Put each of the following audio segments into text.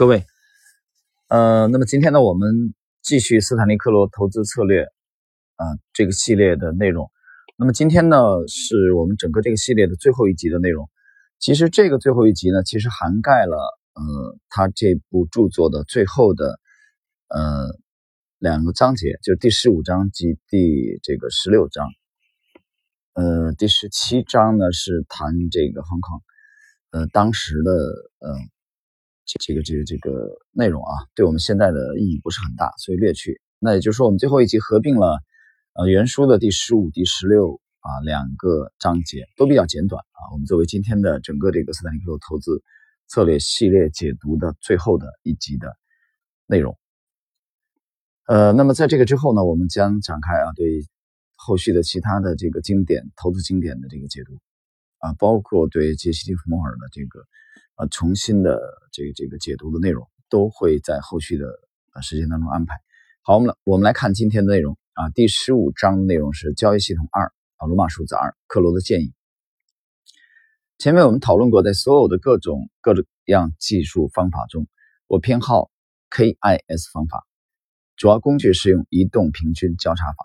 各位，呃，那么今天呢，我们继续斯坦利·克罗投资策略啊这个系列的内容。那么今天呢，是我们整个这个系列的最后一集的内容。其实这个最后一集呢，其实涵盖了呃他这部著作的最后的呃两个章节，就是第十五章及第这个十六章。呃，第十七章呢是谈这个 Hong Kong，呃，当时的呃。这个这个这个内容啊，对我们现在的意义不是很大，所以略去。那也就是说，我们最后一集合并了呃原书的第十五、第十六啊两个章节，都比较简短啊。我们作为今天的整个这个斯坦利克投资策略系列解读的最后的一集的内容。呃，那么在这个之后呢，我们将展开啊对后续的其他的这个经典投资经典的这个解读啊，包括对杰西·蒂夫·摩尔的这个。重新的这个这个解读的内容都会在后续的呃时间当中安排。好，我们来我们来看今天的内容啊，第十五章的内容是交易系统二啊，罗马数字二，克罗的建议。前面我们讨论过，在所有的各种各种样技术方法中，我偏好 KIS 方法，主要工具是用移动平均交叉法。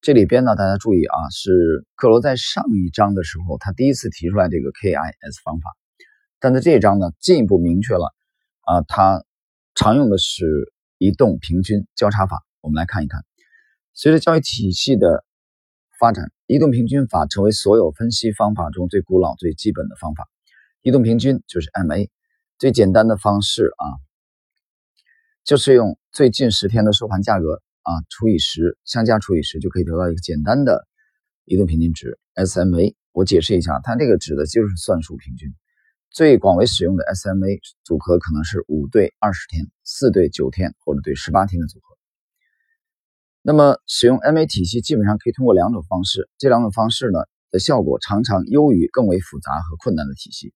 这里边呢，大家注意啊，是克罗在上一章的时候，他第一次提出来这个 KIS 方法。但在这一章呢，进一步明确了，啊，它常用的是移动平均交叉法。我们来看一看，随着交易体系的发展，移动平均法成为所有分析方法中最古老、最基本的方法。移动平均就是 MA，最简单的方式啊，就是用最近十天的收盘价格啊除以十，相加除以十，就可以得到一个简单的移动平均值 SMA。我解释一下，它这个指的就是算术平均。最广为使用的 SMA 组合可能是五对二十天、四对九天或者对十八天的组合。那么，使用 MA 体系基本上可以通过两种方式，这两种方式呢的效果常常优于更为复杂和困难的体系，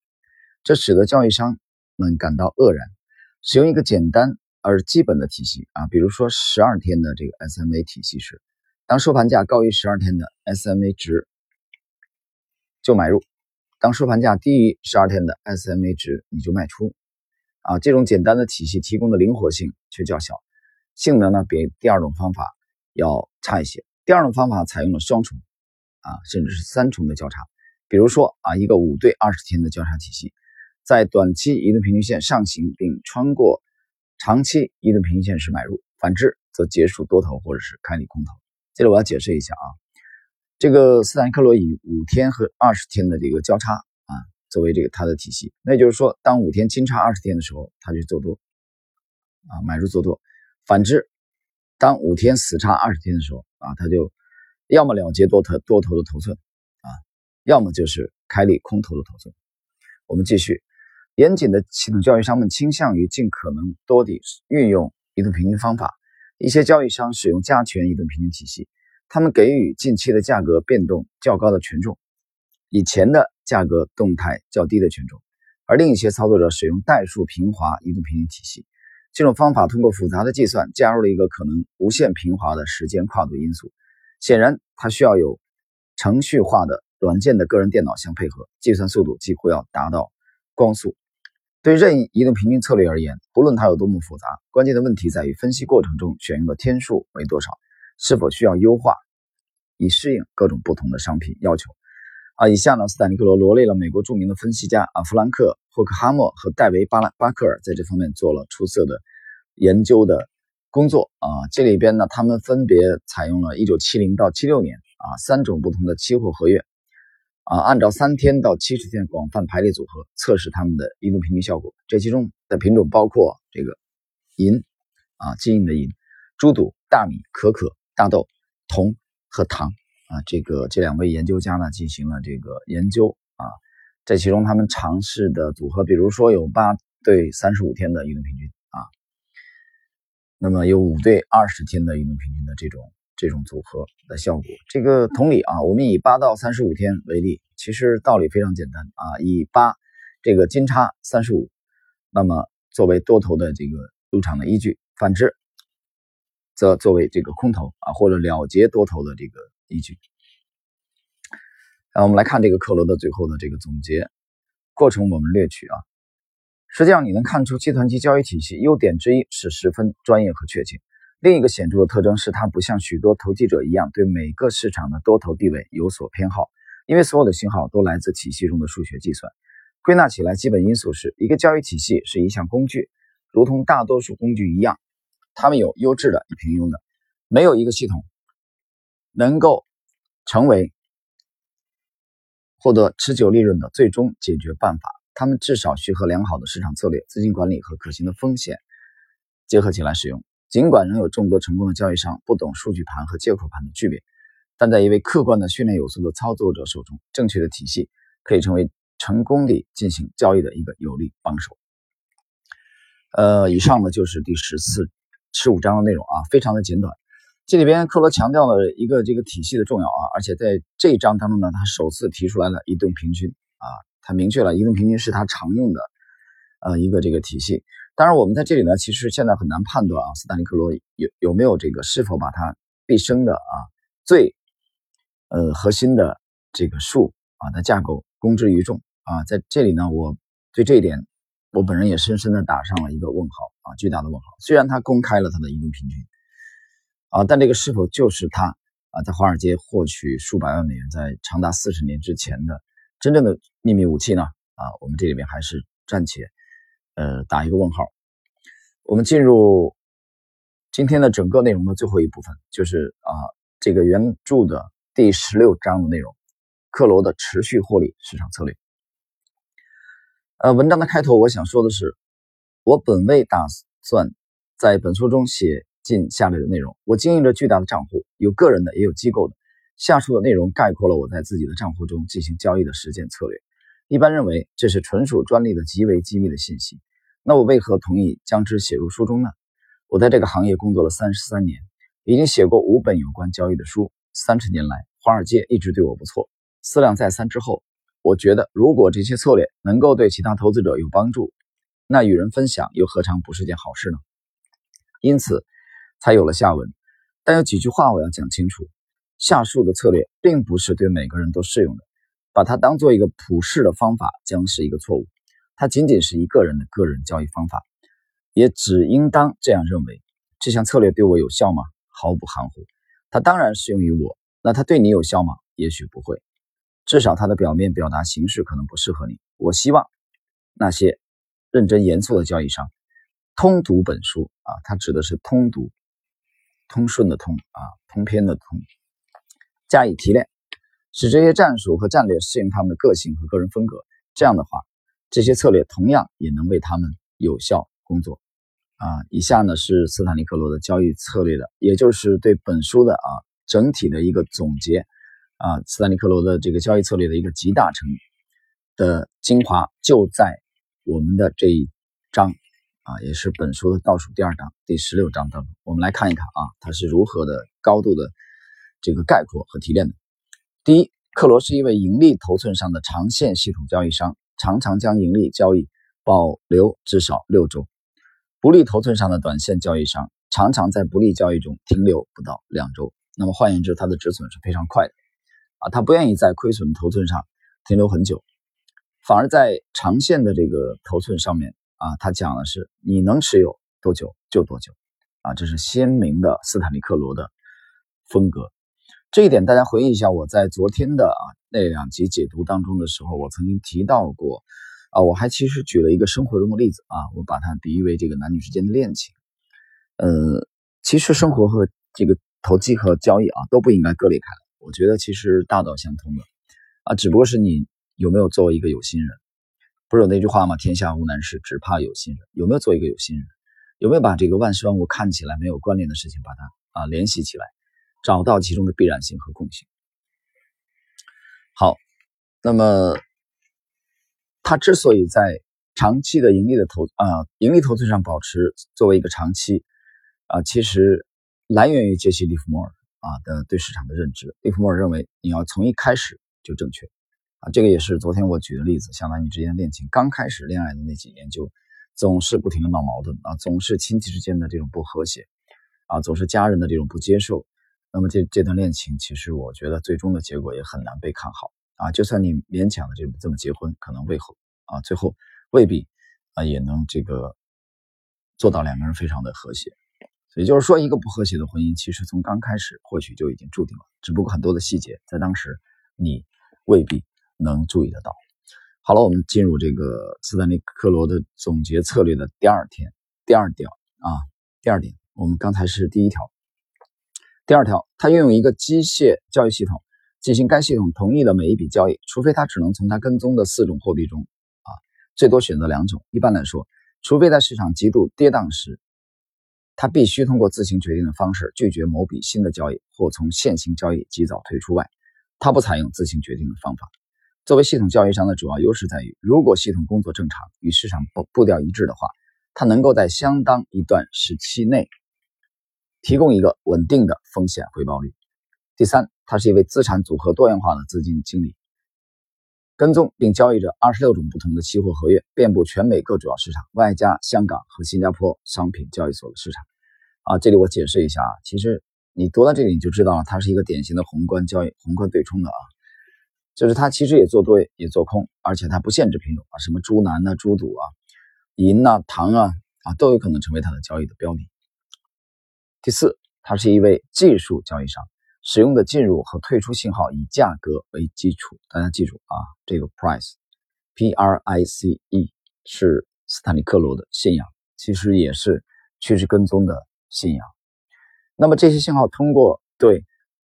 这使得交易商们感到愕然。使用一个简单而基本的体系啊，比如说十二天的这个 SMA 体系时，当收盘价高于十二天的 SMA 值就买入。当收盘价低于十二天的 SMA 值，你就卖出。啊，这种简单的体系提供的灵活性却较小，性能呢比第二种方法要差一些。第二种方法采用了双重，啊，甚至是三重的交叉。比如说啊，一个五对二十天的交叉体系，在短期移动平均线上行并穿过长期移动平均线时买入，反之则结束多头或者是开立空头。这里我要解释一下啊。这个斯坦克罗以五天和二十天的这个交叉啊，作为这个它的体系。那也就是说，当五天金叉二十天的时候，它就做多啊，买入做多；反之，当五天死叉二十天的时候啊，他就要么了结多头多头的头寸啊，要么就是开立空头的头寸。我们继续，严谨的系统交易商们倾向于尽可能多地运用移动平均方法，一些交易商使用加权移动平均体系。他们给予近期的价格变动较高的权重，以前的价格动态较低的权重，而另一些操作者使用代数平滑移动平均体系。这种方法通过复杂的计算加入了一个可能无限平滑的时间跨度因素。显然，它需要有程序化的软件的个人电脑相配合，计算速度几乎要达到光速。对任意移动平均策略而言，不论它有多么复杂，关键的问题在于分析过程中选用的天数为多少。是否需要优化，以适应各种不同的商品要求？啊，以下呢，斯坦尼克罗罗列了美国著名的分析家啊，弗兰克·霍克哈默和戴维·巴拉巴克尔在这方面做了出色的研究的工作啊。这里边呢，他们分别采用了1970到76年啊三种不同的期货合约啊，按照三天到七十天广泛排列组合测试他们的移动平均效果。这其中的品种包括这个银啊，金银的银、猪肚、大米、可可。大豆、铜和糖啊，这个这两位研究家呢进行了这个研究啊，在其中他们尝试的组合，比如说有八对三十五天的运动平均啊，那么有五对二十天的运动平均的这种这种组合的效果。这个同理啊，我们以八到三十五天为例，其实道理非常简单啊，以八这个金叉三十五，那么作为多头的这个入场的依据，反之。则作为这个空头啊，或者了结多头的这个依据。啊，我们来看这个克罗的最后的这个总结过程，我们略去啊。实际上，你能看出集团级交易体系优点之一是十分专业和确切。另一个显著的特征是，它不像许多投机者一样对每个市场的多头地位有所偏好，因为所有的信号都来自体系中的数学计算。归纳起来，基本因素是一个交易体系是一项工具，如同大多数工具一样，他们有优质的与平庸的。没有一个系统能够成为获得持久利润的最终解决办法。他们至少需和良好的市场策略、资金管理和可行的风险结合起来使用。尽管仍有众多成功的交易商不懂数据盘和借口盘的区别，但在一位客观的训练有素的操作者手中，正确的体系可以成为成功地进行交易的一个有力帮手。呃，以上呢就是第十四、十五章的内容啊，非常的简短。这里边克罗强调了一个这个体系的重要啊，而且在这一章当中呢，他首次提出来了移动平均啊，他明确了移动平均是他常用的呃一个这个体系。当然，我们在这里呢，其实现在很难判断啊，斯坦利克罗有有没有这个是否把他毕生的啊最呃核心的这个数啊的架构公之于众啊，在这里呢，我对这一点我本人也深深的打上了一个问号啊，巨大的问号。虽然他公开了他的移动平均啊，但这个是否就是他啊在华尔街获取数百万美元在长达四十年之前的真正的秘密武器呢？啊，我们这里面还是暂且。呃，打一个问号。我们进入今天的整个内容的最后一部分，就是啊，这个原著的第十六章的内容——克罗的持续获利市场策略。呃，文章的开头我想说的是，我本未打算在本书中写进下列的内容。我经营着巨大的账户，有个人的，也有机构的。下述的内容概括了我在自己的账户中进行交易的实践策略。一般认为，这是纯属专利的极为机密的信息。那我为何同意将之写入书中呢？我在这个行业工作了三十三年，已经写过五本有关交易的书。三十年来，华尔街一直对我不错。思量再三之后，我觉得如果这些策略能够对其他投资者有帮助，那与人分享又何尝不是件好事呢？因此，才有了下文。但有几句话我要讲清楚：下述的策略并不是对每个人都适用的，把它当做一个普世的方法将是一个错误。它仅仅是一个人的个人交易方法，也只应当这样认为。这项策略对我有效吗？毫不含糊。它当然适用于我。那它对你有效吗？也许不会。至少它的表面表达形式可能不适合你。我希望那些认真严肃的交易商通读本书啊，它指的是通读，通顺的通啊，通篇的通，加以提炼，使这些战术和战略适应他们的个性和个人风格。这样的话。这些策略同样也能为他们有效工作，啊，以下呢是斯坦利克罗的交易策略的，也就是对本书的啊整体的一个总结，啊，斯坦利克罗的这个交易策略的一个集大成的精华就在我们的这一章，啊，也是本书的倒数第二章第十六章当中，我们来看一看啊，它是如何的高度的这个概括和提炼的。第一，克罗是一位盈利头寸上的长线系统交易商。常常将盈利交易保留至少六周，不利头寸上的短线交易商常常在不利交易中停留不到两周。那么换言之，它的止损是非常快的啊，他不愿意在亏损头寸上停留很久，反而在长线的这个头寸上面啊，他讲的是你能持有多久就多久啊，这是鲜明的斯坦利克罗的风格。这一点大家回忆一下，我在昨天的啊那两集解读当中的时候，我曾经提到过，啊，我还其实举了一个生活中的例子啊，我把它比喻为这个男女之间的恋情。呃，其实生活和这个投机和交易啊都不应该割裂开来，我觉得其实大道相通的，啊，只不过是你有没有作为一个有心人。不是有那句话吗？天下无难事，只怕有心人。有没有做一个有心人？有没有把这个万事万物看起来没有关联的事情，把它啊联系起来？找到其中的必然性和共性。好，那么他之所以在长期的盈利的投啊盈利投资上保持作为一个长期啊，其实来源于杰西·利弗莫尔啊的对市场的认知。利弗莫尔认为你要从一开始就正确啊，这个也是昨天我举的例子，像男女之间恋情刚开始恋爱的那几年，就总是不停的闹矛盾啊，总是亲戚之间的这种不和谐啊，总是家人的这种不接受。那么这这段恋情，其实我觉得最终的结果也很难被看好啊！就算你勉强的这这么结婚，可能未后啊，最后未必啊，也能这个做到两个人非常的和谐。也就是说，一个不和谐的婚姻，其实从刚开始或许就已经注定了，只不过很多的细节在当时你未必能注意得到。好了，我们进入这个斯坦利克罗的总结策略的第二天，第二条啊，第二点，我们刚才是第一条，第二条，他运用一个机械交易系统进行该系统同意的每一笔交易，除非他只能从他跟踪的四种货币中啊，最多选择两种。一般来说，除非在市场极度跌宕时。他必须通过自行决定的方式拒绝某笔新的交易，或从现行交易及早退出外。他不采用自行决定的方法。作为系统交易商的主要优势在于，如果系统工作正常，与市场步步调一致的话，它能够在相当一段时期内提供一个稳定的风险回报率。第三，他是一位资产组合多元化的资金经理，跟踪并交易着二十六种不同的期货合约，遍布全美各主要市场，外加香港和新加坡商品交易所的市场。啊，这里我解释一下啊，其实你读到这里你就知道了，它是一个典型的宏观交易、宏观对冲的啊，就是它其实也做多也做空，而且它不限制品种啊，什么猪腩呐、猪肚啊、银呐、糖啊啊都有可能成为它的交易的标的。第四，它是一位技术交易商，使用的进入和退出信号以价格为基础，大家记住啊，这个 price，P R I C E 是斯坦利克罗的信仰，其实也是趋势跟踪的。信仰，那么这些信号通过对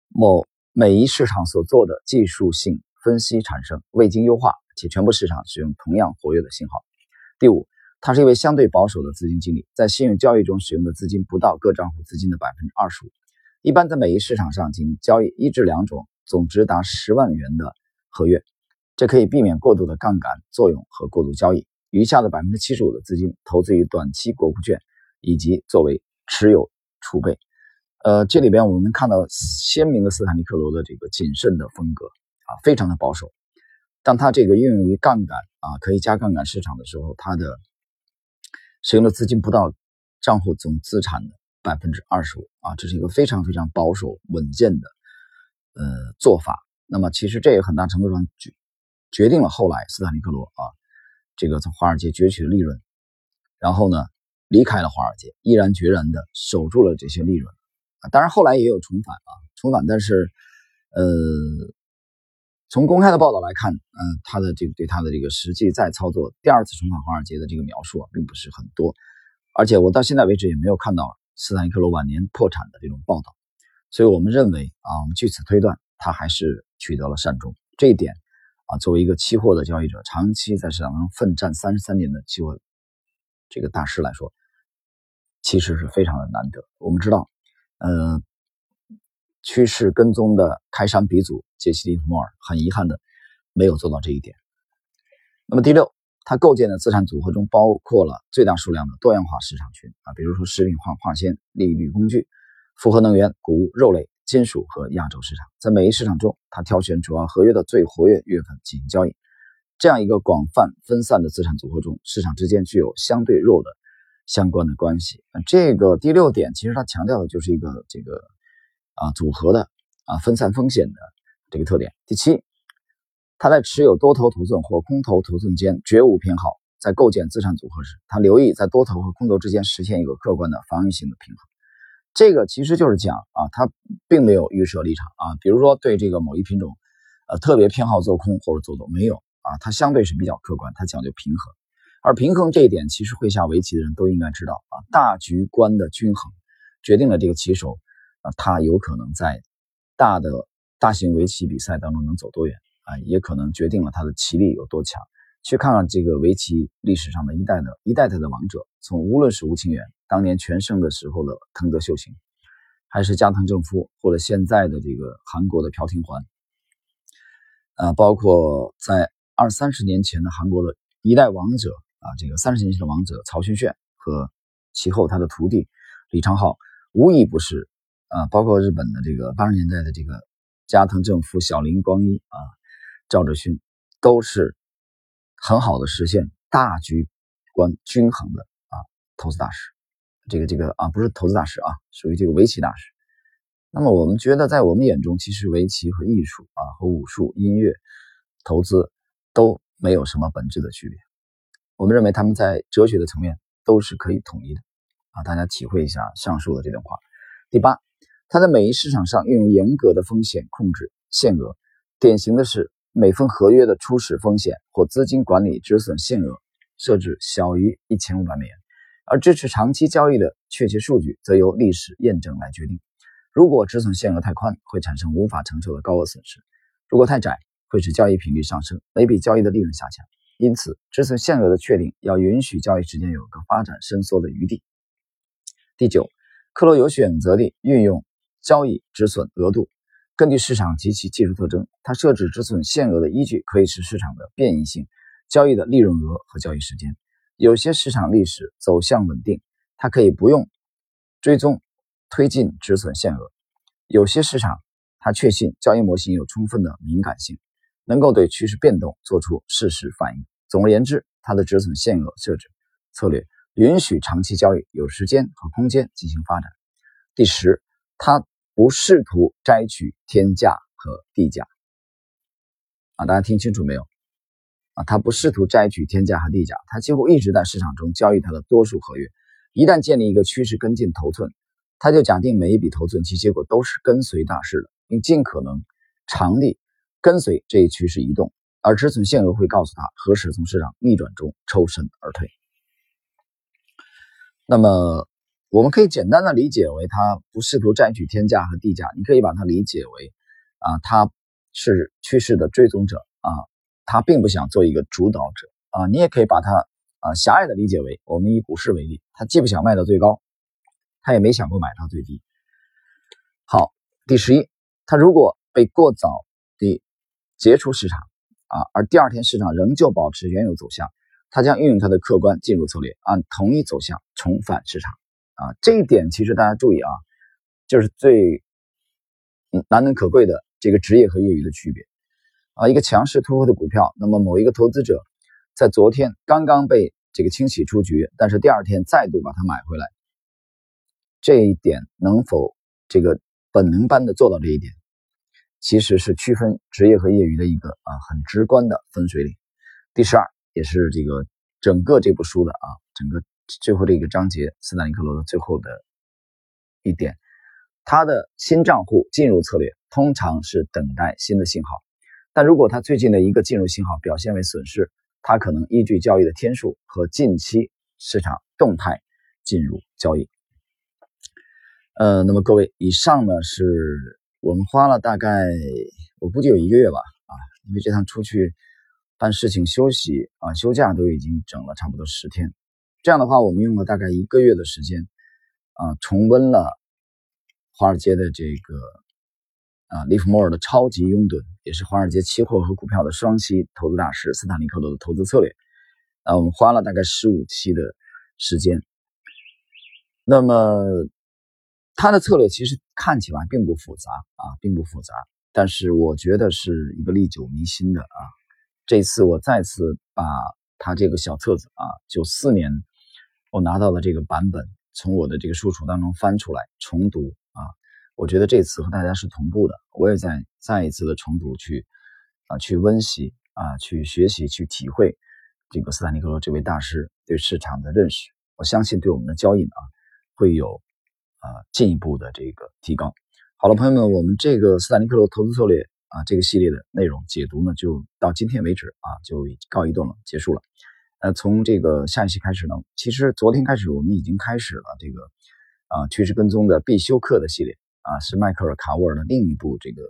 某每一市场所做的技术性分析产生，未经优化且全部市场使用同样活跃的信号。第五，他是一位相对保守的资金经理，在信用交易中使用的资金不到各账户资金的百分之二十五，一般在每一市场上仅交易一至两种总值达十万元的合约，这可以避免过度的杠杆作用和过度交易。余下的百分之七十五的资金投资于短期国库券以及作为。持有储备，呃，这里边我们能看到鲜明的斯坦利克罗的这个谨慎的风格啊，非常的保守。当他这个运用于杠杆啊，可以加杠杆市场的时候，他的使用的资金不到账户总资产的百分之二十五啊，这是一个非常非常保守稳健的呃做法。那么其实这也很大程度上决决定了后来斯坦利克罗啊这个从华尔街攫取的利润，然后呢。离开了华尔街，毅然决然的守住了这些利润啊！当然后来也有重返啊，重返，但是，呃，从公开的报道来看，嗯，他的这个对他的这个实际再操作第二次重返华尔街的这个描述啊，并不是很多，而且我到现在为止也没有看到斯坦尼克罗晚年破产的这种报道，所以我们认为啊，我们据此推断，他还是取得了善终。这一点啊，作为一个期货的交易者，长期在市场上奋战三十三年的期货这个大师来说。其实是非常的难得。我们知道，呃，趋势跟踪的开山鼻祖杰西·利弗莫尔很遗憾的没有做到这一点。那么第六，它构建的资产组合中包括了最大数量的多样化市场群啊，比如说食品化化纤、利率工具、复合能源、谷物、肉类、金属和亚洲市场。在每一市场中，它挑选主要合约的最活跃月份进行交易。这样一个广泛分散的资产组合中，市场之间具有相对弱的。相关的关系，这个第六点其实它强调的就是一个这个啊组合的啊分散风险的这个特点。第七，他在持有多头头寸或空头头寸间绝无偏好，在构建资产组合时，他留意在多头和空头之间实现一个客观的防御性的平衡。这个其实就是讲啊，他并没有预设立场啊，比如说对这个某一品种呃特别偏好做空或者做多没有啊，他相对是比较客观，他讲究平衡。而平衡这一点，其实会下围棋的人都应该知道啊，大局观的均衡决定了这个棋手啊，他有可能在大的大型围棋比赛当中能走多远啊，也可能决定了他的棋力有多强。去看看这个围棋历史上的一代的一代代的王者，从无论是吴清源当年全盛的时候的藤泽秀行，还是加藤正夫，或者现在的这个韩国的朴廷桓，啊，包括在二三十年前的韩国的一代王者。啊，这个三十年前的王者曹勋炫和其后他的徒弟李昌镐，无一不是啊，包括日本的这个八十年代的这个加藤正夫、小林光一啊、赵志勋，都是很好的实现大局观均衡的啊投资大师。这个这个啊，不是投资大师啊，属于这个围棋大师。那么我们觉得，在我们眼中，其实围棋和艺术啊，和武术、音乐、投资都没有什么本质的区别。我们认为他们在哲学的层面都是可以统一的啊，大家体会一下上述的这段话。第八，他在每一市场上运用严格的风险控制限额，典型的是每份合约的初始风险或资金管理止损限额设置小于一千五百美元，而支持长期交易的确切数据则由历史验证来决定。如果止损限额太宽，会产生无法承受的高额损失；如果太窄，会使交易频率上升，每笔交易的利润下降。因此，止损限额的确定要允许交易时间有个发展伸缩的余地。第九，克罗有选择地运用交易止损额度，根据市场及其技术特征，它设置止损限额的依据可以是市场的变异性、交易的利润额和交易时间。有些市场历史走向稳定，它可以不用追踪。推进止损限额，有些市场它确信交易模型有充分的敏感性，能够对趋势变动做出适时反应。总而言之，它的止损限额设置策略允许长期交易有时间和空间进行发展。第十，它不试图摘取天价和地价。啊，大家听清楚没有？啊，他不试图摘取天价和地价，他几乎一直在市场中交易他的多数合约。一旦建立一个趋势跟进头寸。他就假定每一笔头寸其结果都是跟随大势的，并尽可能长地跟随这一趋势移动，而止损限额会告诉他何时从市场逆转中抽身而退。那么，我们可以简单的理解为，他不试图占取天价和地价，你可以把它理解为，啊，他是趋势的追踪者啊，他并不想做一个主导者啊，你也可以把它啊狭隘的理解为，我们以股市为例，他既不想卖到最高。他也没想过买到最低。好，第十一，他如果被过早地结出市场啊，而第二天市场仍旧保持原有走向，他将运用他的客观进入策略，按同一走向重返市场啊。这一点其实大家注意啊，就是最难能可贵的这个职业和业余的区别啊。一个强势突破的股票，那么某一个投资者在昨天刚刚被这个清洗出局，但是第二天再度把它买回来。这一点能否这个本能般的做到这一点，其实是区分职业和业余的一个啊很直观的分水岭。第十二也是这个整个这部书的啊整个最后这个章节斯坦尼克罗的最后的一点，他的新账户进入策略通常是等待新的信号，但如果他最近的一个进入信号表现为损失，他可能依据交易的天数和近期市场动态进入交易。呃，那么各位，以上呢是我们花了大概我估计有一个月吧，啊，因为这趟出去办事情、休息啊、休假都已经整了差不多十天，这样的话，我们用了大概一个月的时间啊，重温了华尔街的这个啊，利弗莫尔的超级拥趸，也是华尔街期货和股票的双栖投资大师斯坦尼克罗的投资策略，啊，我们花了大概十五期的时间，那么。他的策略其实看起来并不复杂啊，并不复杂，但是我觉得是一个历久弥新的啊。这次我再次把他这个小册子啊，九四年我拿到的这个版本，从我的这个书橱当中翻出来重读啊。我觉得这次和大家是同步的，我也在再一次的重读去啊，去温习啊，去学习去体会这个斯坦尼克罗这位大师对市场的认识。我相信对我们的交易啊会有。啊，进一步的这个提高。好了，朋友们，我们这个斯坦尼克罗投资策略啊，这个系列的内容解读呢，就到今天为止啊，就告一段落，结束了。呃，从这个下一期开始呢，其实昨天开始我们已经开始了这个啊趋势跟踪的必修课的系列啊，是迈克尔卡沃尔的另一部这个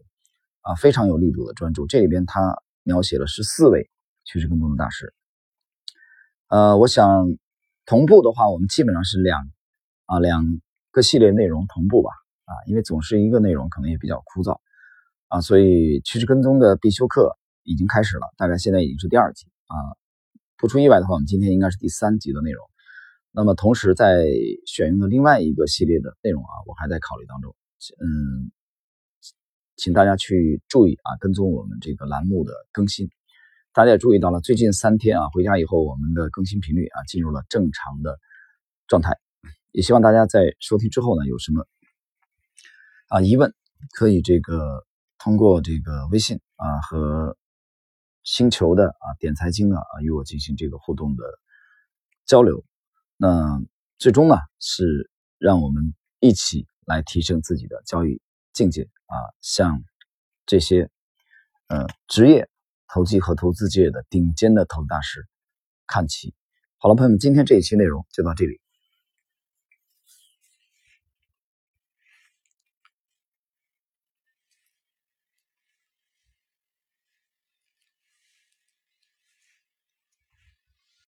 啊非常有力度的专著，这里边他描写了十四位趋势跟踪的大师。呃，我想同步的话，我们基本上是两啊两。个系列内容同步吧，啊，因为总是一个内容可能也比较枯燥，啊，所以趋势跟踪的必修课已经开始了，大概现在已经是第二集啊，不出意外的话，我们今天应该是第三集的内容。那么同时在选用的另外一个系列的内容啊，我还在考虑当中，嗯，请大家去注意啊，跟踪我们这个栏目的更新。大家也注意到了，最近三天啊，回家以后我们的更新频率啊进入了正常的状态。也希望大家在收听之后呢，有什么啊疑问，可以这个通过这个微信啊和星球的啊点财经啊与我进行这个互动的交流。那最终呢，是让我们一起来提升自己的交易境界啊，向这些呃职业投机和投资界的顶尖的投资大师看齐。好了，朋友们，今天这一期内容就到这里。